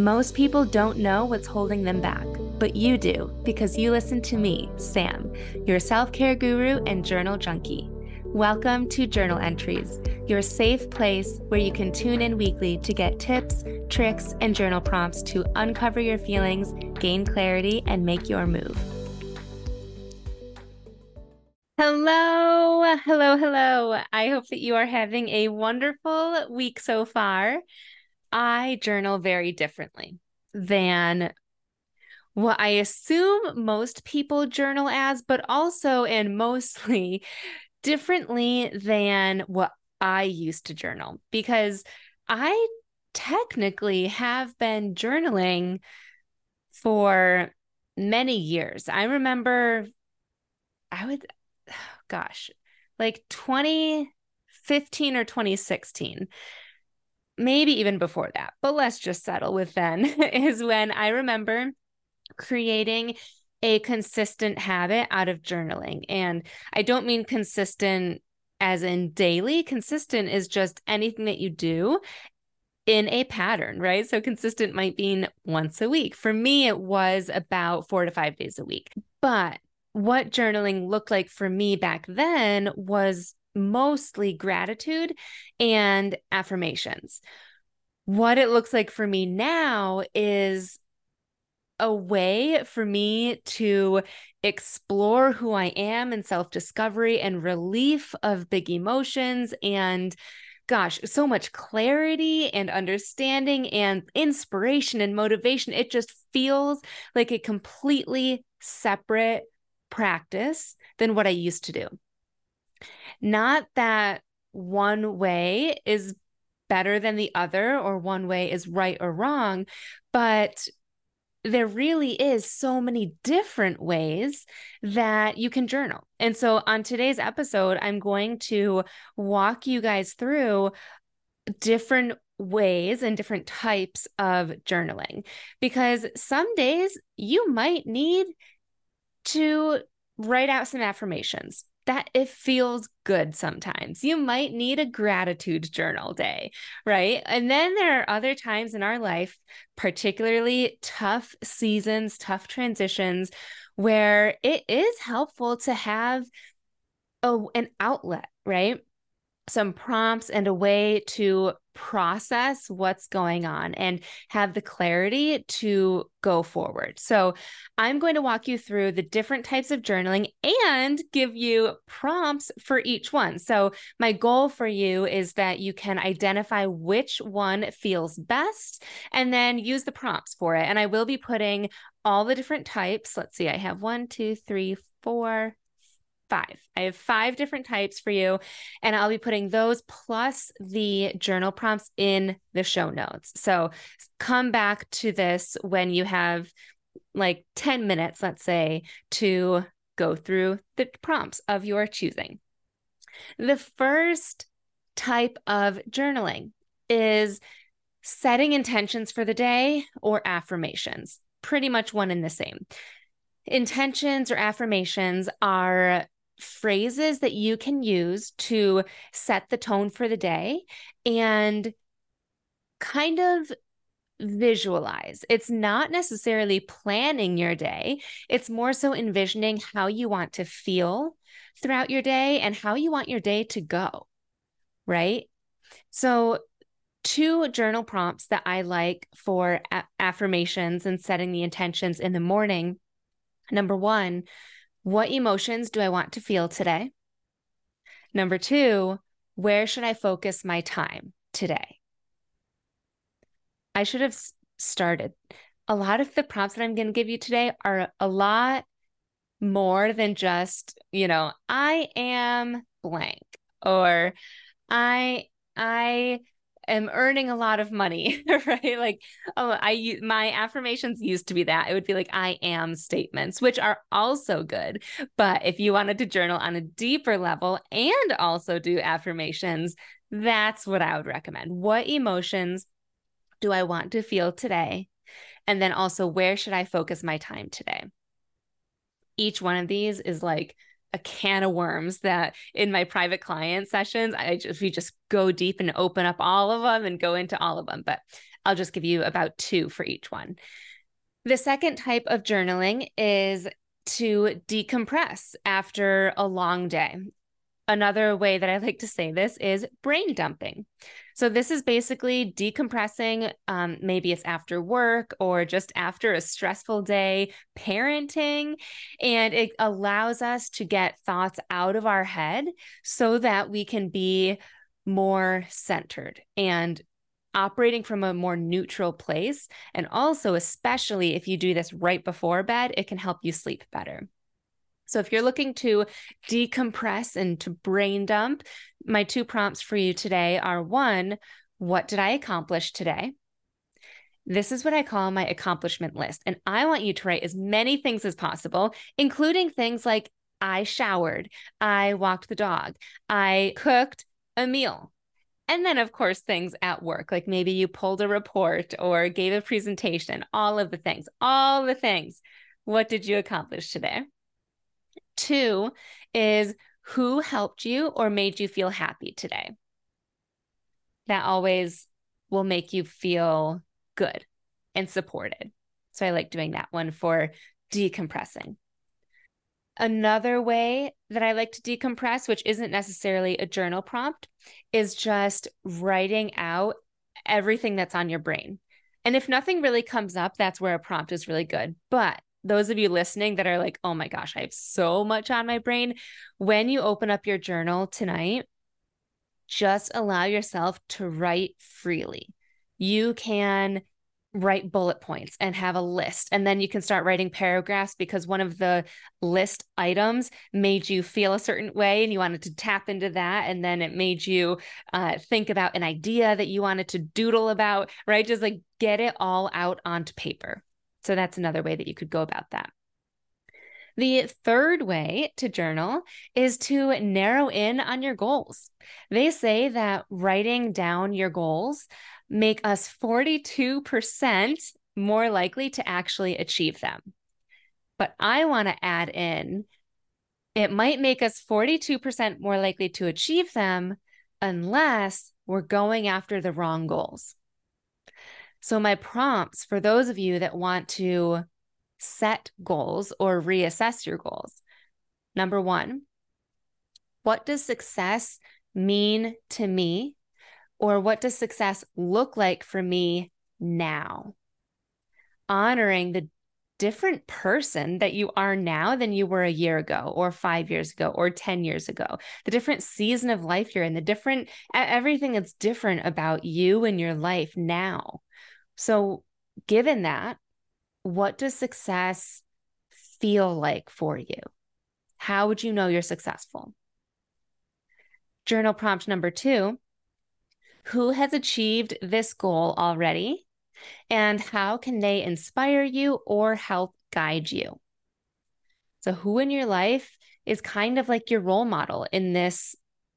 Most people don't know what's holding them back, but you do because you listen to me, Sam, your self care guru and journal junkie. Welcome to Journal Entries, your safe place where you can tune in weekly to get tips, tricks, and journal prompts to uncover your feelings, gain clarity, and make your move. Hello, hello, hello. I hope that you are having a wonderful week so far. I journal very differently than what I assume most people journal as, but also and mostly differently than what I used to journal because I technically have been journaling for many years. I remember I would, gosh, like 2015 or 2016 maybe even before that, but let's just settle with then, is when I remember creating a consistent habit out of journaling. And I don't mean consistent as in daily, consistent is just anything that you do in a pattern, right? So consistent might mean once a week. For me, it was about four to five days a week. But what journaling looked like for me back then was mostly gratitude and affirmations. What it looks like for me now is a way for me to explore who I am and self discovery and relief of big emotions and gosh, so much clarity and understanding and inspiration and motivation. It just feels like a completely separate practice than what I used to do. Not that one way is better than the other or one way is right or wrong, but there really is so many different ways that you can journal. And so on today's episode, I'm going to walk you guys through different ways and different types of journaling because some days you might need to write out some affirmations that it feels good sometimes. You might need a gratitude journal day, right? And then there are other times in our life, particularly tough seasons, tough transitions, where it is helpful to have a, an outlet, right? Some prompts and a way to process what's going on and have the clarity to go forward. So, I'm going to walk you through the different types of journaling and give you prompts for each one. So, my goal for you is that you can identify which one feels best and then use the prompts for it. And I will be putting all the different types. Let's see, I have one, two, three, four, five. I have five different types for you, and I'll be putting those plus the journal prompts in the show notes. So come back to this when you have like 10 minutes, let's say, to go through the prompts of your choosing. The first type of journaling is setting intentions for the day or affirmations, pretty much one and the same. Intentions or affirmations are phrases that you can use to set the tone for the day and kind of visualize. It's not necessarily planning your day, it's more so envisioning how you want to feel throughout your day and how you want your day to go. Right. So, two journal prompts that I like for affirmations and setting the intentions in the morning. Number one, what emotions do I want to feel today? Number two, where should I focus my time today? I should have started. A lot of the prompts that I'm going to give you today are a lot more than just, you know, I am blank or I I am earning a lot of money, right? Like, oh, I my affirmations used to be that. It would be like I am statements, which are also good. But if you wanted to journal on a deeper level and also do affirmations, that's what I would recommend. What emotions do I want to feel today? And then also, where should I focus my time today? Each one of these is like a can of worms that in my private client sessions, I just we just go deep and open up all of them and go into all of them. But I'll just give you about two for each one. The second type of journaling is to decompress after a long day. Another way that I like to say this is brain dumping. So, this is basically decompressing. Um, maybe it's after work or just after a stressful day, parenting, and it allows us to get thoughts out of our head so that we can be more centered and operating from a more neutral place. And also, especially if you do this right before bed, it can help you sleep better. So, if you're looking to decompress and to brain dump, my two prompts for you today are one, what did I accomplish today? This is what I call my accomplishment list. And I want you to write as many things as possible, including things like I showered, I walked the dog, I cooked a meal. And then, of course, things at work, like maybe you pulled a report or gave a presentation, all of the things, all the things. What did you accomplish today? Two is who helped you or made you feel happy today? That always will make you feel good and supported. So I like doing that one for decompressing. Another way that I like to decompress, which isn't necessarily a journal prompt, is just writing out everything that's on your brain. And if nothing really comes up, that's where a prompt is really good. But those of you listening that are like, oh my gosh, I have so much on my brain. When you open up your journal tonight, just allow yourself to write freely. You can write bullet points and have a list. And then you can start writing paragraphs because one of the list items made you feel a certain way and you wanted to tap into that. And then it made you uh, think about an idea that you wanted to doodle about, right? Just like get it all out onto paper. So that's another way that you could go about that. The third way to journal is to narrow in on your goals. They say that writing down your goals make us 42% more likely to actually achieve them. But I want to add in it might make us 42% more likely to achieve them unless we're going after the wrong goals. So, my prompts for those of you that want to set goals or reassess your goals number one, what does success mean to me? Or what does success look like for me now? Honoring the different person that you are now than you were a year ago or five years ago or 10 years ago, the different season of life you're in, the different, everything that's different about you and your life now. So, given that, what does success feel like for you? How would you know you're successful? Journal prompt number two Who has achieved this goal already? And how can they inspire you or help guide you? So, who in your life is kind of like your role model in this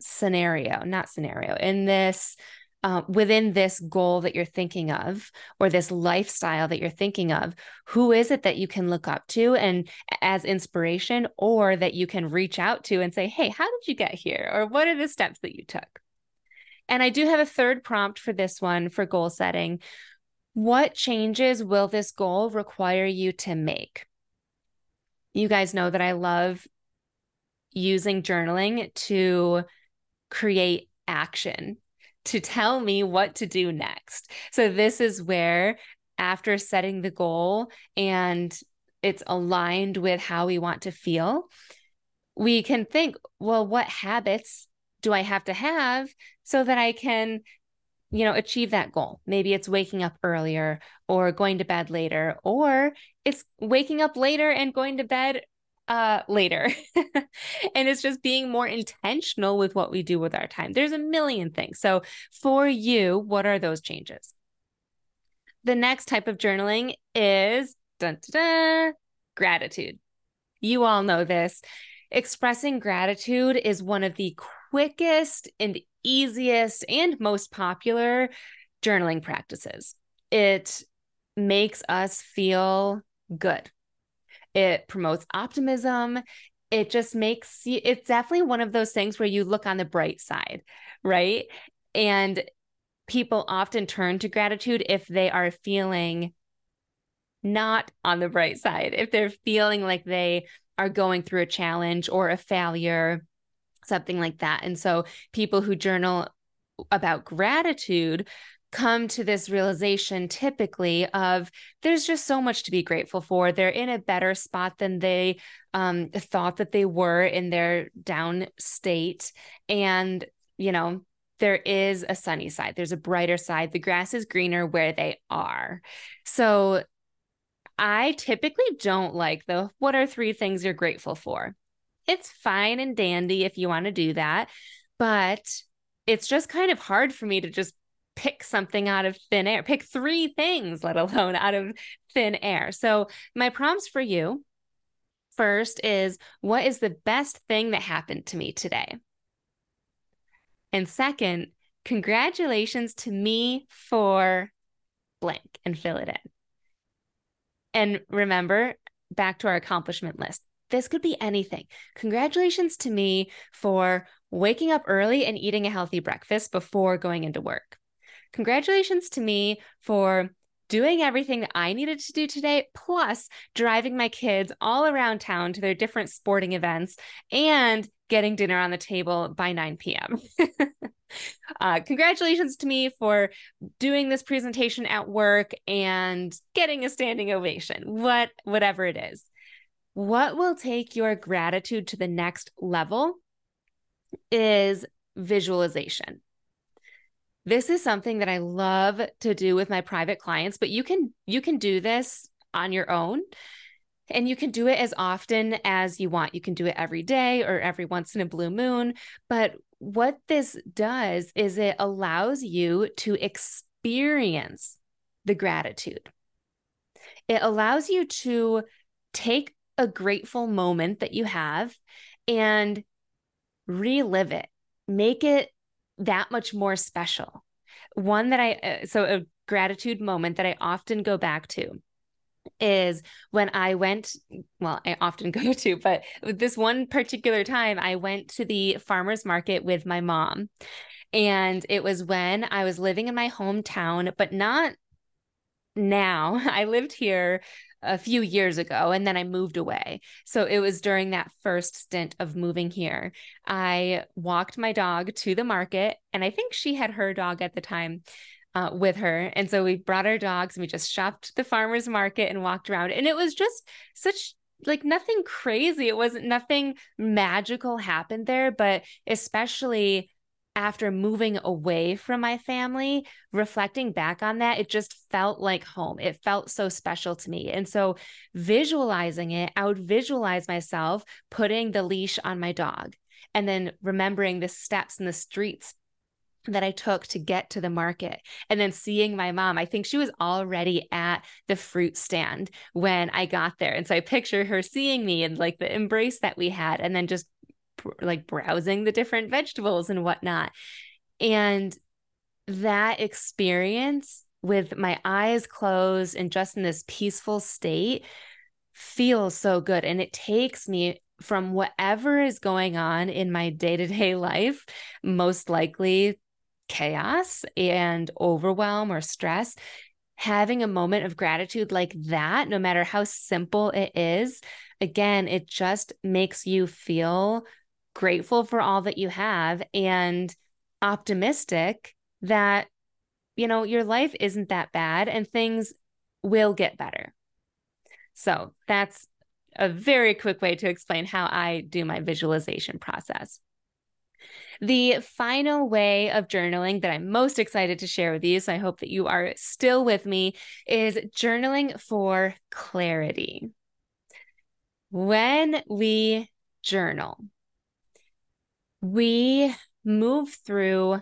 scenario, not scenario, in this uh, within this goal that you're thinking of or this lifestyle that you're thinking of who is it that you can look up to and as inspiration or that you can reach out to and say hey how did you get here? or what are the steps that you took? And i do have a third prompt for this one for goal setting. What changes will this goal require you to make? You guys know that i love using journaling to create action to tell me what to do next. So, this is where, after setting the goal and it's aligned with how we want to feel, we can think, well, what habits do I have to have so that I can, you know, achieve that goal? Maybe it's waking up earlier or going to bed later, or it's waking up later and going to bed uh later. And it's just being more intentional with what we do with our time. There's a million things. So for you what are those changes? The next type of journaling is dun, dun, dun, gratitude. You all know this. Expressing gratitude is one of the quickest and easiest and most popular journaling practices. It makes us feel good it promotes optimism. It just makes you, it's definitely one of those things where you look on the bright side, right? And people often turn to gratitude if they are feeling not on the bright side, if they're feeling like they are going through a challenge or a failure, something like that. And so people who journal about gratitude come to this realization typically of there's just so much to be grateful for. They're in a better spot than they um, thought that they were in their down state. And, you know, there is a sunny side, there's a brighter side. The grass is greener where they are. So I typically don't like the what are three things you're grateful for? It's fine and dandy if you want to do that, but it's just kind of hard for me to just pick something out of thin air, pick three things, let alone out of thin air. So, my prompts for you first is what is the best thing that happened to me today? And second, congratulations to me for blank and fill it in. And remember, back to our accomplishment list. This could be anything. Congratulations to me for waking up early and eating a healthy breakfast before going into work. Congratulations to me for doing everything that I needed to do today, plus driving my kids all around town to their different sporting events and getting dinner on the table by 9 p.m. uh, congratulations to me for doing this presentation at work and getting a standing ovation, what, whatever it is. What will take your gratitude to the next level is visualization. This is something that I love to do with my private clients, but you can you can do this on your own and you can do it as often as you want. You can do it every day or every once in a blue moon, but what this does is it allows you to experience the gratitude. It allows you to take a grateful moment that you have and relive it, make it that much more special. One that I, uh, so a gratitude moment that I often go back to is when I went, well, I often go to, but this one particular time, I went to the farmer's market with my mom. And it was when I was living in my hometown, but not now. I lived here a few years ago and then I moved away. So it was during that first stint of moving here. I walked my dog to the market and I think she had her dog at the time. Uh, with her. And so we brought our dogs and we just shopped the farmer's market and walked around. And it was just such like nothing crazy. It wasn't nothing magical happened there, but especially after moving away from my family, reflecting back on that, it just felt like home. It felt so special to me. And so, visualizing it, I would visualize myself putting the leash on my dog and then remembering the steps and the streets that I took to get to the market. And then seeing my mom, I think she was already at the fruit stand when I got there. And so I picture her seeing me and like the embrace that we had, and then just like browsing the different vegetables and whatnot. And that experience with my eyes closed and just in this peaceful state feels so good. And it takes me from whatever is going on in my day to day life, most likely chaos and overwhelm or stress. Having a moment of gratitude like that, no matter how simple it is, again, it just makes you feel grateful for all that you have and optimistic that you know your life isn't that bad and things will get better so that's a very quick way to explain how i do my visualization process the final way of journaling that I'm most excited to share with you, so I hope that you are still with me, is journaling for clarity. When we journal, we move through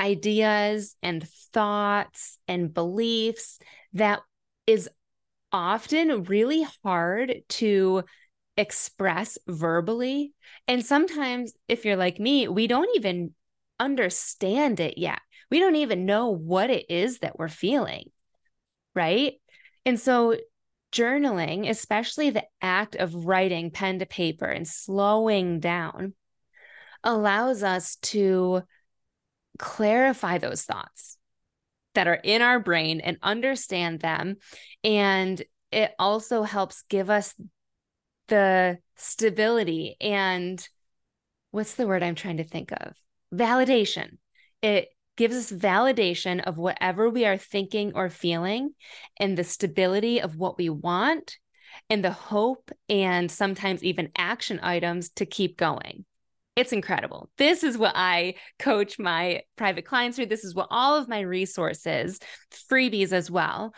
ideas and thoughts and beliefs that is often really hard to express verbally. And sometimes, if you're like me, we don't even understand it yet. We don't even know what it is that we're feeling. Right. And so, journaling, especially the act of writing pen to paper and slowing down, allows us to clarify those thoughts. that are in our brain and understand them. And it also helps give us the stability and what's the word I'm trying to think of? Validation. It gives us validation of whatever we are thinking or feeling and the stability of what we want and the hope and sometimes even action items to keep going. It's incredible. This is what I coach my private clients through. This is what all of my resources, freebies as well.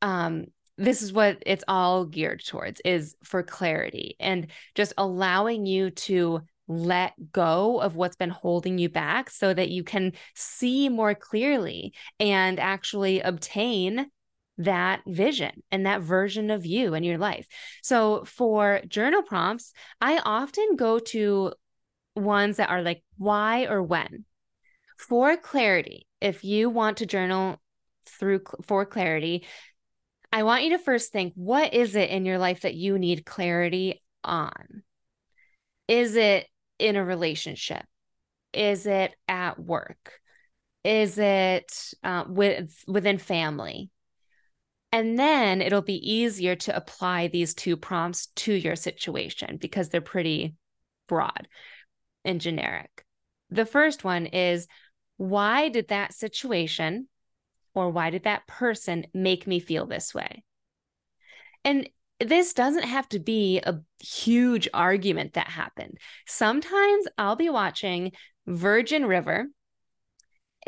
Um, this is what it's all geared towards is for clarity and just allowing you to let go of what's been holding you back so that you can see more clearly and actually obtain that vision and that version of you and your life. So for journal prompts, I often go to ones that are like why or when. For clarity, if you want to journal through for clarity, I want you to first think what is it in your life that you need clarity on? Is it in a relationship? Is it at work? Is it uh, with within family? And then it'll be easier to apply these two prompts to your situation because they're pretty broad and generic. The first one is why did that situation or why did that person make me feel this way? And this doesn't have to be a huge argument that happened. Sometimes I'll be watching Virgin River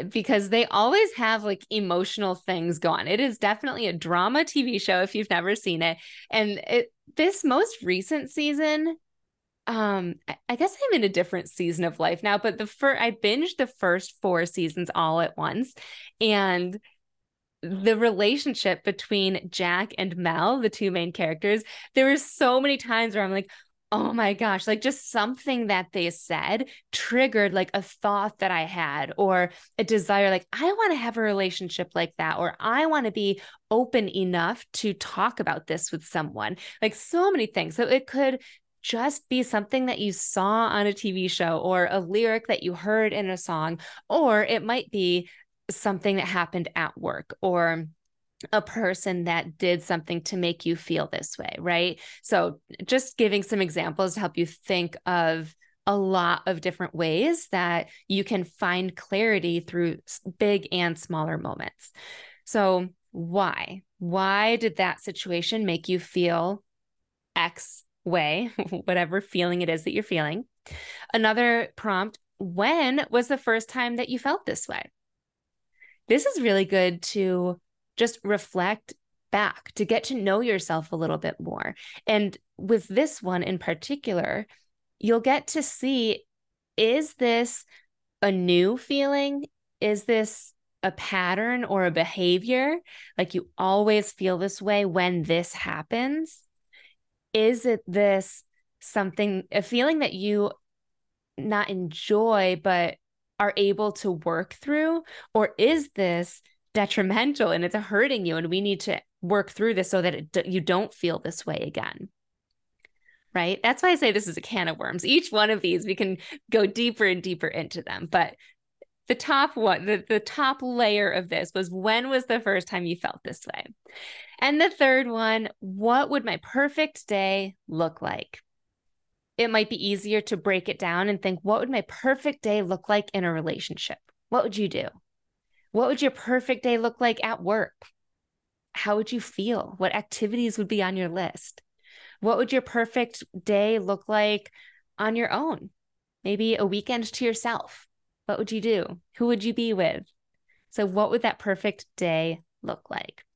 because they always have like emotional things going. It is definitely a drama TV show if you've never seen it. And it, this most recent season, um, I guess I'm in a different season of life now, but the first I binged the first four seasons all at once. And the relationship between Jack and Mel, the two main characters, there were so many times where I'm like, oh my gosh, like just something that they said triggered like a thought that I had or a desire, like, I want to have a relationship like that, or I want to be open enough to talk about this with someone. Like so many things. So it could just be something that you saw on a TV show or a lyric that you heard in a song, or it might be something that happened at work or a person that did something to make you feel this way, right? So, just giving some examples to help you think of a lot of different ways that you can find clarity through big and smaller moments. So, why? Why did that situation make you feel X way, whatever feeling it is that you're feeling? Another prompt when was the first time that you felt this way? this is really good to just reflect back to get to know yourself a little bit more. And with this one in particular, you'll get to see is this a new feeling? Is this a pattern or a behavior? Like you always feel this way when this happens? Is it this something, a feeling that you not enjoy, but are able to work through? Or is this detrimental and it's hurting you and we need to work through this so that it, you don't feel this way again? Right. That's why I say this is a can of worms. Each one of these, we can go deeper and deeper into them. But the top one, the, the top layer of this was when was the first time you felt this way? And the third one, what would my perfect day look like? it might be easier to break it down and think, what would my perfect day look like in a relationship? What would you do? What would your perfect day look like at work? How would you feel? What activities would be on your list? What would your perfect day look like on your own? Maybe a weekend to yourself. What would you do? Who would you be with? So, what would that perfect day look like?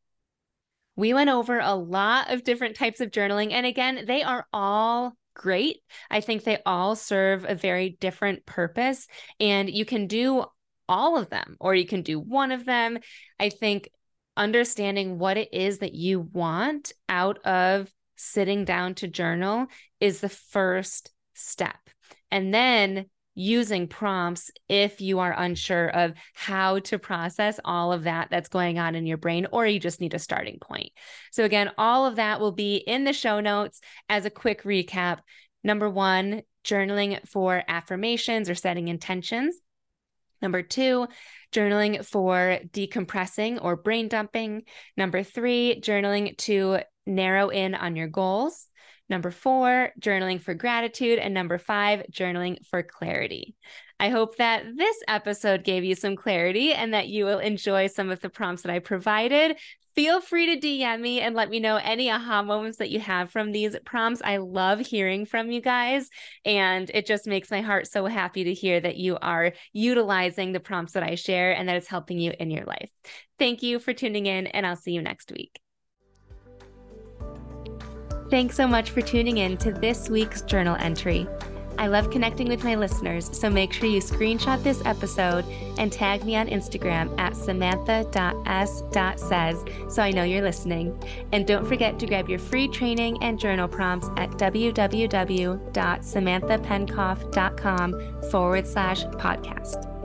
We went over a lot of different types of journaling. And again, they are all great. I think they all serve a very different purpose, and you can do all of them or you can do one of them. I think understanding what it is that you want out of sitting down to journal is the first step. And then using prompts if you are unsure of how to process all of that that's going on in your brain, or you just need a starting point. So, again, all of that will be in the show notes as a quick recap. Number one, journaling for affirmations or setting intentions. Number two, journaling for decompressing or brain dumping. Number three, journaling to narrow in on your goals. Number four, journaling for gratitude. And number five, journaling for clarity. I hope that this episode gave you some clarity and that you will enjoy some of the prompts that I provided. Feel free to DM me and let me know any aha moments that you have from these prompts. I love hearing from you guys, and it just makes my heart so happy to hear that you are utilizing the prompts that I share and that it's helping you in your life. Thank you for tuning in, and I'll see you next week. Thanks so much for tuning in to this week's journal entry. I love connecting with my listeners, so make sure you screenshot this episode and tag me on Instagram at samantha.s.says so I know you're listening. And don't forget to grab your free training and journal prompts at www.samanthapenkoff.com forward slash podcast.